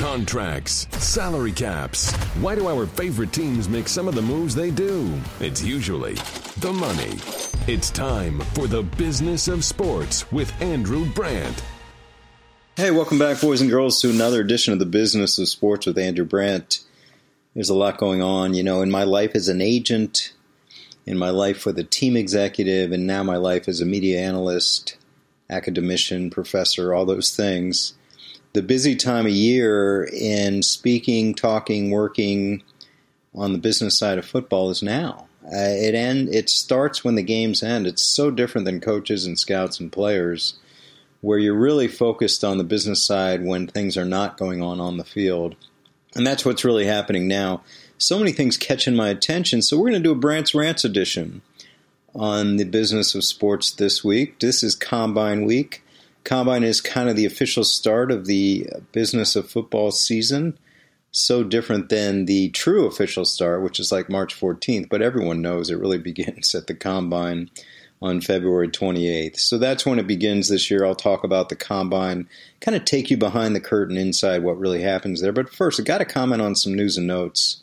Contracts, salary caps. Why do our favorite teams make some of the moves they do? It's usually the money. It's time for the business of sports with Andrew Brandt. Hey, welcome back, boys and girls, to another edition of the Business of Sports with Andrew Brandt. There's a lot going on, you know, in my life as an agent, in my life with a team executive, and now my life as a media analyst, academician, professor, all those things the busy time of year in speaking, talking, working on the business side of football is now. Uh, it end it starts when the games end. It's so different than coaches and scouts and players, where you're really focused on the business side when things are not going on on the field, and that's what's really happening now. So many things catching my attention. So we're going to do a Brandt's Rants edition on the business of sports this week. This is Combine Week. Combine is kind of the official start of the business of football season. So different than the true official start, which is like March 14th, but everyone knows it really begins at the Combine on February 28th. So that's when it begins this year. I'll talk about the Combine, kind of take you behind the curtain inside what really happens there. But first, I got to comment on some news and notes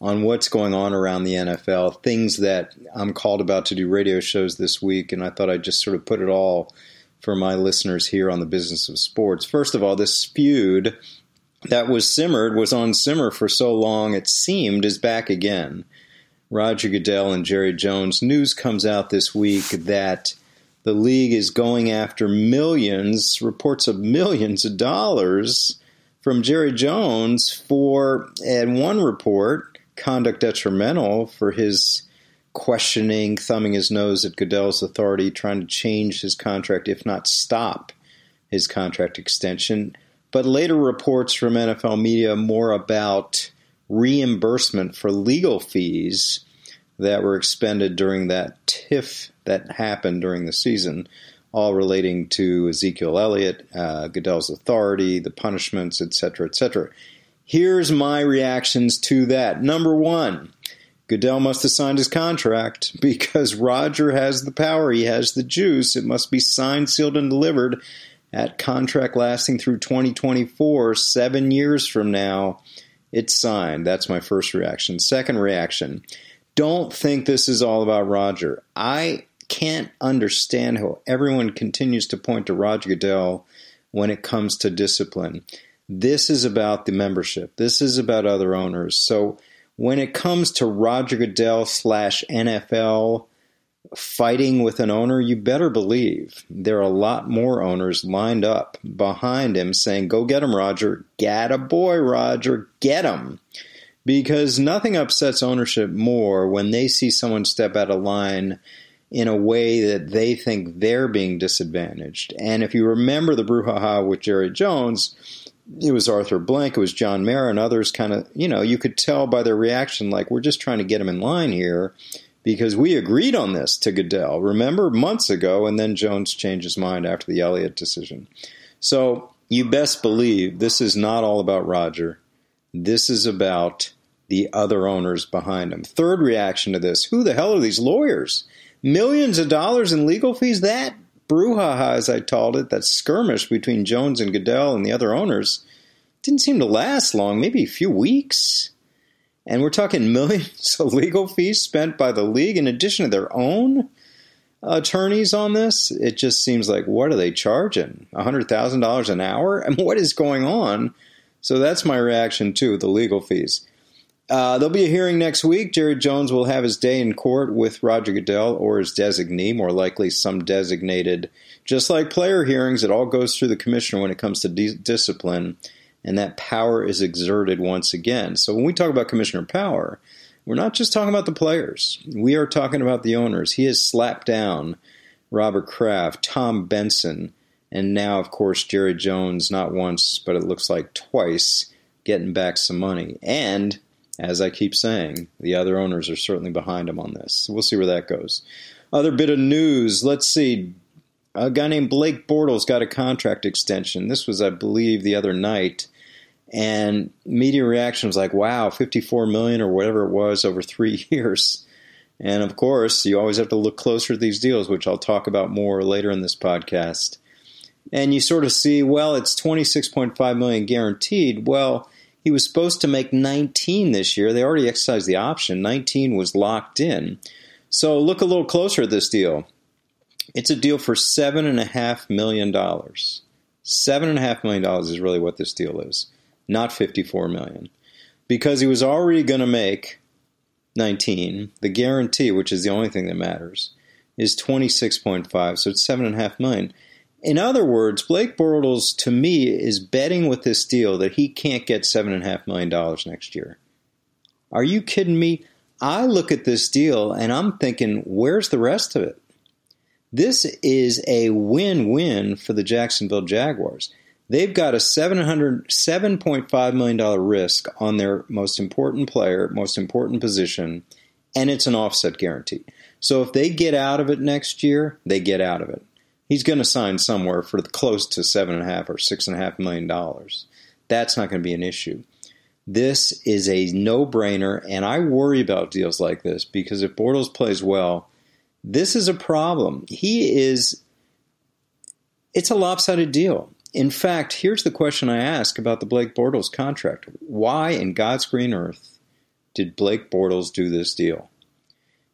on what's going on around the NFL, things that I'm called about to do radio shows this week, and I thought I'd just sort of put it all for my listeners here on the business of sports. First of all, this feud that was simmered was on simmer for so long it seemed is back again. Roger Goodell and Jerry Jones. News comes out this week that the league is going after millions, reports of millions of dollars from Jerry Jones for, and one report, conduct detrimental for his questioning, thumbing his nose at Goodell's authority, trying to change his contract, if not stop his contract extension. But later reports from NFL media more about reimbursement for legal fees that were expended during that tiff that happened during the season, all relating to Ezekiel Elliott, uh, Goodell's authority, the punishments, etc., etc. Here's my reactions to that. Number one, Goodell must have signed his contract because Roger has the power. He has the juice. It must be signed, sealed, and delivered at contract lasting through 2024, seven years from now. It's signed. That's my first reaction. Second reaction don't think this is all about Roger. I can't understand how everyone continues to point to Roger Goodell when it comes to discipline. This is about the membership, this is about other owners. So, when it comes to Roger Goodell slash NFL fighting with an owner, you better believe there are a lot more owners lined up behind him saying, Go get him, Roger. Get a boy, Roger. Get him. Because nothing upsets ownership more when they see someone step out of line in a way that they think they're being disadvantaged. And if you remember the brouhaha with Jerry Jones, it was Arthur Blank, it was John Mara, and others kind of, you know, you could tell by their reaction, like, we're just trying to get him in line here because we agreed on this to Goodell, remember, months ago, and then Jones changed his mind after the Elliott decision. So you best believe this is not all about Roger. This is about the other owners behind him. Third reaction to this who the hell are these lawyers? Millions of dollars in legal fees? That brouhaha, as I called it, that skirmish between Jones and Goodell and the other owners, didn't seem to last long, maybe a few weeks. And we're talking millions of legal fees spent by the league in addition to their own attorneys on this. It just seems like, what are they charging? $100,000 an hour? And what is going on? So that's my reaction to the legal fees. Uh, there'll be a hearing next week. Jerry Jones will have his day in court with Roger Goodell or his designee, more likely some designated. Just like player hearings, it all goes through the commissioner when it comes to discipline, and that power is exerted once again. So when we talk about commissioner power, we're not just talking about the players. We are talking about the owners. He has slapped down Robert Kraft, Tom Benson, and now, of course, Jerry Jones, not once, but it looks like twice, getting back some money. And as I keep saying, the other owners are certainly behind him on this. We'll see where that goes. Other bit of news. Let's see. A guy named Blake Bortles got a contract extension. This was, I believe, the other night. And media reaction was like, wow, 54 million or whatever it was over three years. And of course, you always have to look closer at these deals, which I'll talk about more later in this podcast. and you sort of see, well, it's 26.5 million guaranteed. Well, he was supposed to make 19 this year. They already exercised the option. 19 was locked in. So look a little closer at this deal. It's a deal for seven and a half million dollars. Seven and a half million dollars is really what this deal is, not 54 million. because he was already going to make 19. The guarantee, which is the only thing that matters, is 26.5. So it's seven and a half million. In other words, Blake Bortles, to me, is betting with this deal that he can't get $7.5 million next year. Are you kidding me? I look at this deal and I'm thinking, where's the rest of it? This is a win win for the Jacksonville Jaguars. They've got a $7.5 million risk on their most important player, most important position, and it's an offset guarantee. So if they get out of it next year, they get out of it he's going to sign somewhere for close to seven and a half or six and a half million dollars. That's not going to be an issue. This is a no-brainer, and I worry about deals like this because if Bortles plays well, this is a problem. He is. It's a lopsided deal. In fact, here's the question I ask about the Blake Bortles contract: Why in God's green earth did Blake Bortles do this deal?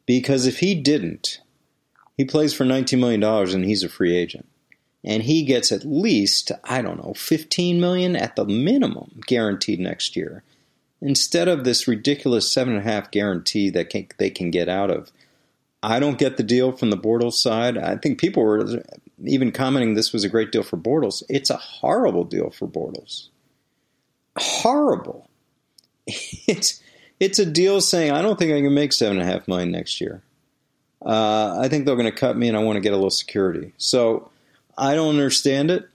Because if he didn't, he plays for $19 million and he's a free agent. And he gets at least, I don't know, 15 million at the minimum guaranteed next year. Instead of this ridiculous seven and a half guarantee that can, they can get out of. I don't get the deal from the Bortles side. I think people were even commenting this was a great deal for Bortles. It's a horrible deal for Bortles. Horrible. It's it's a deal saying I don't think I can make seven and a half million next year uh, I think they're going to cut me and I want to get a little security. So I don't understand it.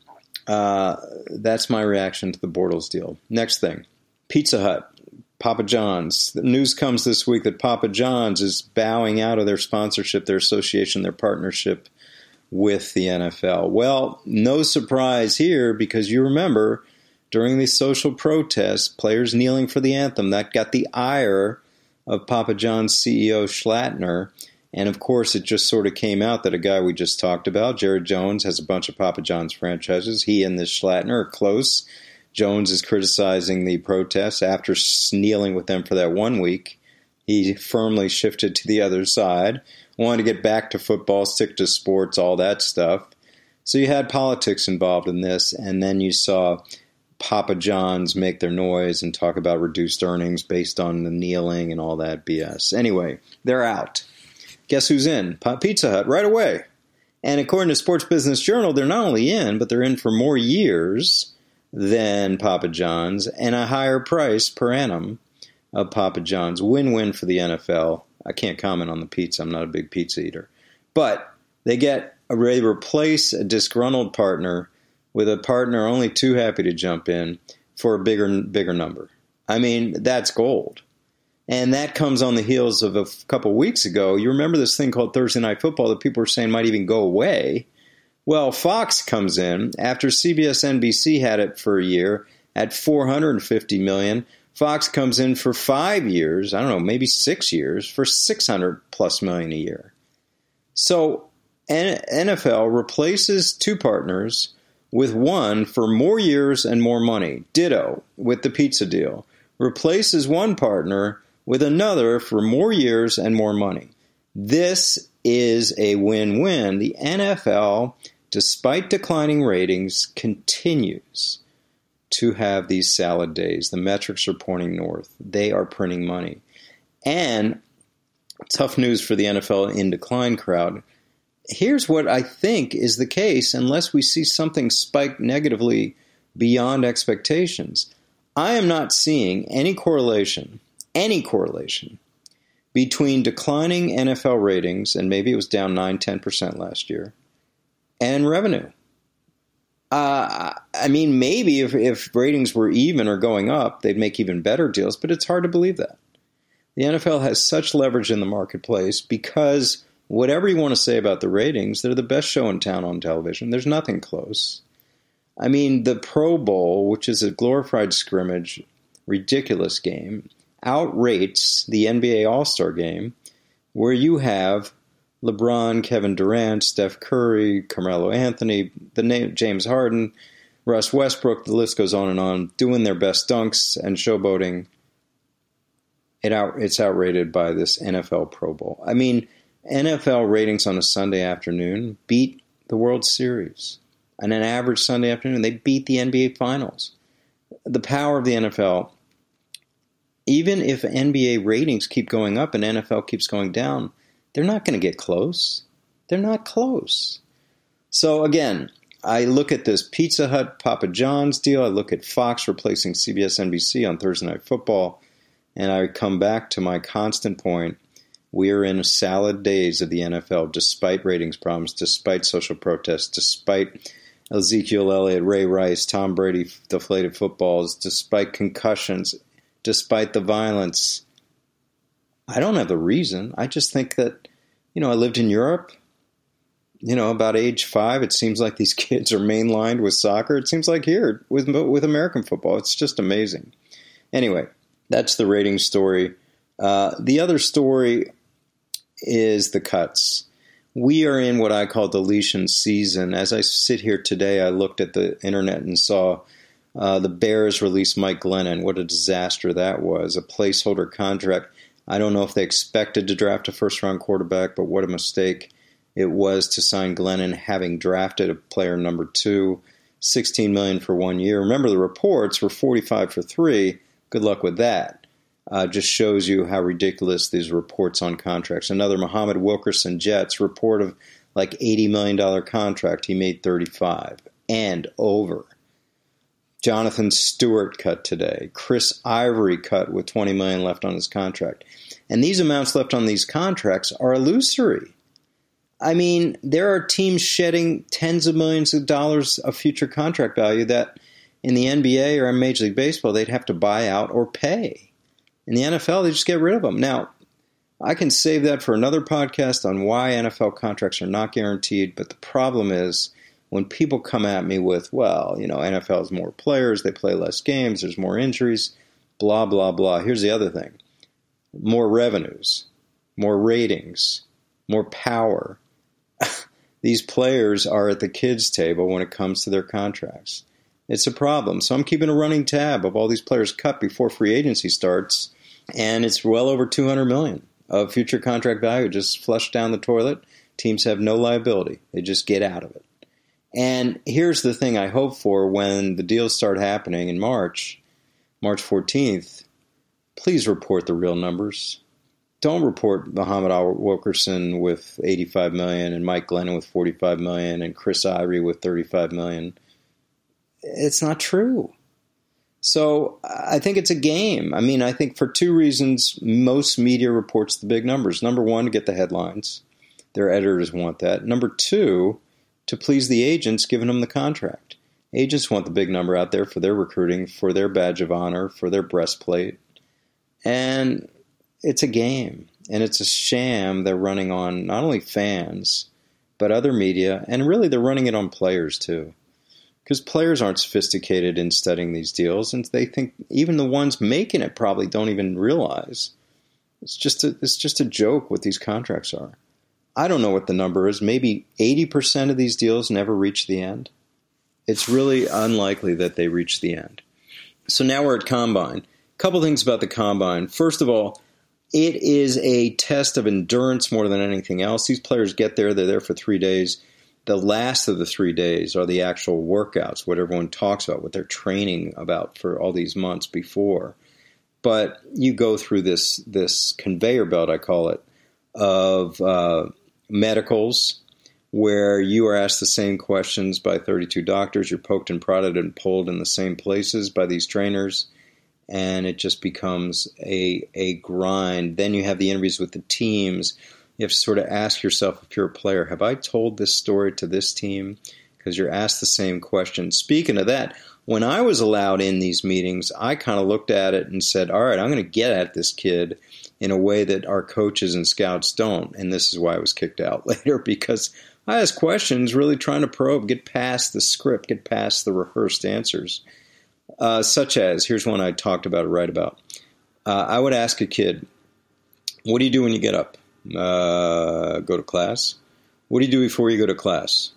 Uh, that's my reaction to the Bortles deal. Next thing Pizza Hut, Papa John's. The news comes this week that Papa John's is bowing out of their sponsorship, their association, their partnership with the NFL. Well, no surprise here because you remember during these social protests, players kneeling for the anthem, that got the ire of Papa John's CEO Schnatter and of course, it just sort of came out that a guy we just talked about, Jerry Jones, has a bunch of Papa John's franchises. He and this Schnatter are close. Jones is criticizing the protests after kneeling with them for that one week. He firmly shifted to the other side, wanted to get back to football, stick to sports, all that stuff. So you had politics involved in this, and then you saw Papa John's make their noise and talk about reduced earnings based on the kneeling and all that BS. Anyway, they're out. Guess who's in? Pizza Hut right away. And according to Sports Business Journal, they're not only in, but they're in for more years than Papa John's and a higher price per annum of Papa John's. Win win for the NFL. I can't comment on the pizza. I'm not a big pizza eater. But they get they replace a disgruntled partner with a partner only too happy to jump in for a bigger bigger number. I mean, that's gold. And that comes on the heels of a couple of weeks ago. You remember this thing called Thursday Night Football that people were saying might even go away? Well, Fox comes in after CBS NBC had it for a year at 450 million. Fox comes in for 5 years, I don't know, maybe 6 years for 600 plus million a year. So, NFL replaces two partners with one for more years and more money. Ditto with the pizza deal. Replaces one partner with another for more years and more money. This is a win win. The NFL, despite declining ratings, continues to have these salad days. The metrics are pointing north. They are printing money. And tough news for the NFL in decline crowd. Here's what I think is the case unless we see something spike negatively beyond expectations. I am not seeing any correlation any correlation between declining NFL ratings, and maybe it was down 9 10% last year, and revenue. Uh, I mean, maybe if, if ratings were even or going up, they'd make even better deals, but it's hard to believe that. The NFL has such leverage in the marketplace because whatever you want to say about the ratings, they're the best show in town on television. There's nothing close. I mean, the Pro Bowl, which is a glorified scrimmage, ridiculous game, outrates the NBA All Star game, where you have LeBron, Kevin Durant, Steph Curry, Carmelo Anthony, the name James Harden, Russ Westbrook, the list goes on and on, doing their best dunks and showboating. It out, it's outrated by this NFL Pro Bowl. I mean, NFL ratings on a Sunday afternoon beat the World Series. On an average Sunday afternoon, they beat the NBA Finals. The power of the NFL, even if NBA ratings keep going up and NFL keeps going down, they're not going to get close. They're not close. So again, I look at this Pizza Hut Papa John's deal. I look at Fox replacing CBS NBC on Thursday Night Football, and I come back to my constant point we are in salad days of the NFL, despite ratings problems, despite social protests, despite Ezekiel Elliott, Ray Rice, Tom Brady deflated footballs, despite concussions, despite the violence. I don't have the reason. I just think that, you know, I lived in Europe. You know, about age five, it seems like these kids are mainlined with soccer. It seems like here with with American football, it's just amazing. Anyway, that's the rating story. Uh, the other story is the cuts. We are in what I call deletion season. As I sit here today, I looked at the internet and saw uh, the Bears released Mike Glennon. What a disaster that was. A placeholder contract. I don't know if they expected to draft a first round quarterback, but what a mistake it was to sign Glennon having drafted a player number two, 16 million for one year. Remember the reports were 45 for three. Good luck with that uh, just shows you how ridiculous these reports on contracts. Another Muhammad Wilkerson Jets report of like $80 million contract. He made 35 and over. Jonathan Stewart cut today. Chris Ivory cut with 20 million left on his contract. And these amounts left on these contracts are illusory. I mean, there are teams shedding tens of millions of dollars of future contract value that in the NBA or in Major League Baseball they'd have to buy out or pay. In the NFL, they just get rid of them. Now, I can save that for another podcast on why NFL contracts are not guaranteed, but the problem is when people come at me with, well, you know, NFL has more players, they play less games, there's more injuries, blah, blah, blah. Here's the other thing more revenues, more ratings, more power. These players are at the kids' table when it comes to their contracts. It's a problem. So I'm keeping a running tab of all these players cut before free agency starts and it's well over 200 million of future contract value just flushed down the toilet. Teams have no liability; they just get out of it. And here's the thing: I hope for when the deals start happening in March, March 14th. Please report the real numbers. Don't report Muhammad Al Wilkerson with 85 million and Mike Glennon with 45 million and Chris Ivory with 35 million. It's not true. So I think it's a game. I mean, I think for two reasons, most media reports the big numbers. Number one, to get the headlines. Their editors want that. Number two, to please the agents giving them the contract. Agents want the big number out there for their recruiting, for their badge of honor, for their breastplate. And it's a game. And it's a sham they're running on not only fans, but other media. And really, they're running it on players too because players aren't sophisticated in studying these deals, and they think even the ones making it probably don't even realize it's just a, it's just a joke what these contracts are. I don't know what the number is. Maybe 80% of these deals never reach the end. It's really unlikely that they reach the end. So now we're at combine. A couple things about the combine. First of all, it is a test of endurance more than anything else. These players get there, they're there for three days the last of the three days are the actual workouts, what everyone talks about, what they're training about for all these months before. But you go through this this conveyor belt, I call it, of uh, medicals, where you are asked the same questions by 32 doctors. You're poked and prodded and pulled in the same places by these trainers, and it just becomes a a grind. Then you have the interviews with the teams you have to sort of ask yourself if you're a player, have I told this story to this team? Because you're asked the same question. Speaking of that, when I was allowed in these meetings, I kind of looked at it and said, all right, I'm going to get at this kid in a way that our coaches and scouts don't. And this is why I was kicked out later because I asked questions really trying to probe, get past the script, get past the rehearsed answers. Uh, such as, here's one I talked about, right about. Uh, I would ask a kid, what do you do when you get up? Uh, go to class. What do you do before you go to class?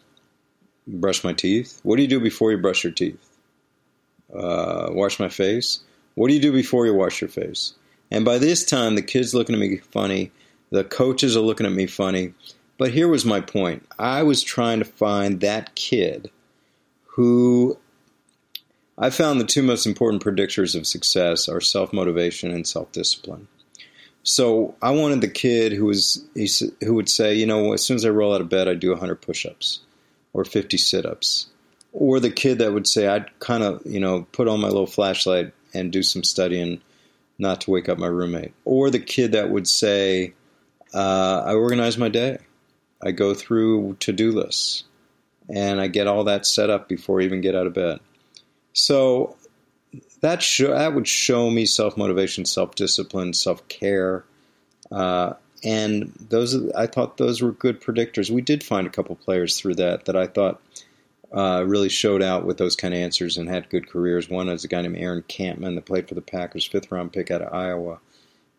Brush my teeth. What do you do before you brush your teeth? Uh, wash my face. What do you do before you wash your face? And by this time, the kid's looking at me funny. The coaches are looking at me funny. But here was my point I was trying to find that kid who I found the two most important predictors of success are self motivation and self discipline. So I wanted the kid who was who would say, you know, as soon as I roll out of bed, I do 100 push-ups or 50 sit-ups, or the kid that would say, I'd kind of, you know, put on my little flashlight and do some studying, not to wake up my roommate, or the kid that would say, uh, I organize my day, I go through to-do lists, and I get all that set up before I even get out of bed. So that show, that would show me self motivation, self discipline, self care, uh, and those I thought those were good predictors. We did find a couple players through that that I thought uh, really showed out with those kind of answers and had good careers. One is a guy named Aaron Kampman that played for the Packers, fifth round pick out of Iowa,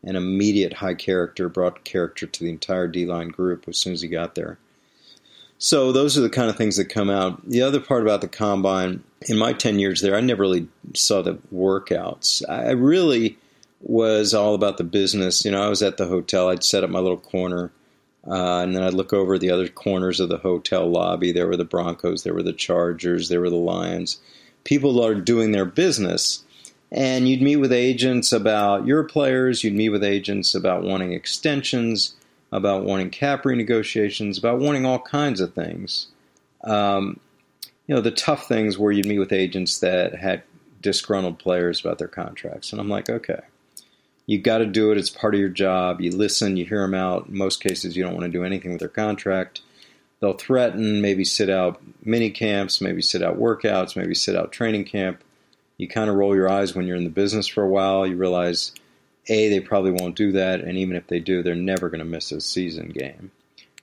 an immediate high character, brought character to the entire D line group as soon as he got there. So those are the kind of things that come out. The other part about the combine, in my 10 years there, I never really saw the workouts. I really was all about the business. You know, I was at the hotel, I'd set up my little corner, uh, and then I'd look over the other corners of the hotel lobby. There were the Broncos, there were the Chargers, there were the Lions. People are doing their business. And you'd meet with agents about your players, you'd meet with agents about wanting extensions about wanting cap renegotiations, about wanting all kinds of things. Um, you know, the tough things where you'd meet with agents that had disgruntled players about their contracts. And I'm like, okay, you got to do it. It's part of your job. You listen, you hear them out. In most cases, you don't want to do anything with their contract. They'll threaten, maybe sit out mini camps, maybe sit out workouts, maybe sit out training camp. You kind of roll your eyes when you're in the business for a while. You realize a, they probably won't do that, and even if they do, they're never going to miss a season game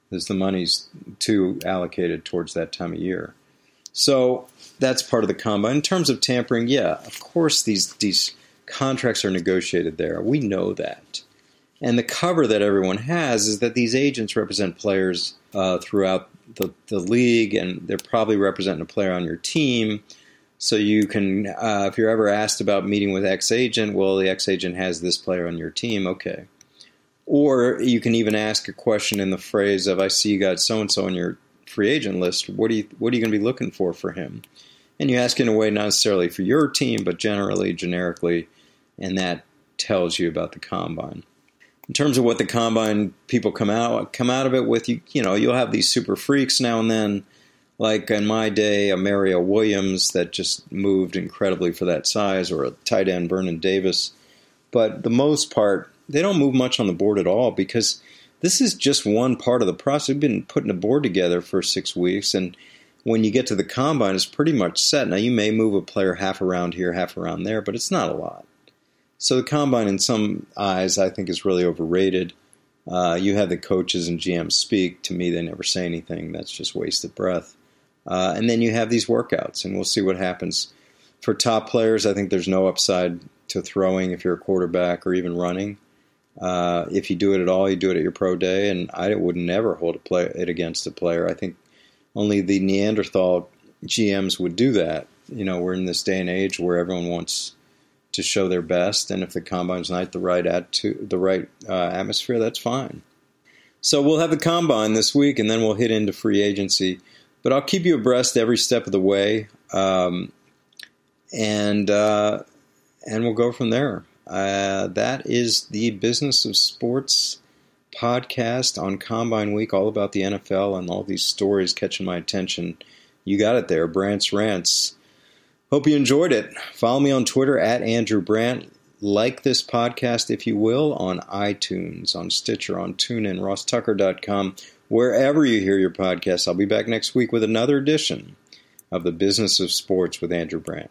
because the money's too allocated towards that time of year. So that's part of the combo. In terms of tampering, yeah, of course these these contracts are negotiated there. We know that. And the cover that everyone has is that these agents represent players uh, throughout the, the league, and they're probably representing a player on your team. So you can, uh, if you're ever asked about meeting with X agent, well, the X agent has this player on your team, okay. Or you can even ask a question in the phrase of, "I see you got so and so on your free agent list. What are you What are you going to be looking for for him?" And you ask in a way not necessarily for your team, but generally, generically, and that tells you about the combine. In terms of what the combine people come out come out of it with, you you know, you'll have these super freaks now and then like in my day, a Mario Williams that just moved incredibly for that size, or a tight end Vernon Davis. But the most part, they don't move much on the board at all because this is just one part of the process. We've been putting a board together for six weeks, and when you get to the combine, it's pretty much set. Now, you may move a player half around here, half around there, but it's not a lot. So the combine, in some eyes, I think is really overrated. Uh, you have the coaches and GMs speak. To me, they never say anything. That's just wasted breath. Uh, and then you have these workouts, and we'll see what happens. For top players, I think there's no upside to throwing if you're a quarterback or even running. Uh, if you do it at all, you do it at your pro day, and I would never hold play, it against a player. I think only the Neanderthal GMs would do that. You know, we're in this day and age where everyone wants to show their best, and if the combine's not the right attitude, the right uh, atmosphere, that's fine. So we'll have the combine this week, and then we'll hit into free agency but I'll keep you abreast every step of the way, um, and uh, and we'll go from there. Uh, that is the business of sports podcast on Combine Week, all about the NFL and all these stories catching my attention. You got it there, Brandt's Rants. Hope you enjoyed it. Follow me on Twitter at Andrew Brandt. Like this podcast, if you will, on iTunes, on Stitcher, on TuneIn, RossTucker.com wherever you hear your podcast. I'll be back next week with another edition of the Business of Sports with Andrew Brandt.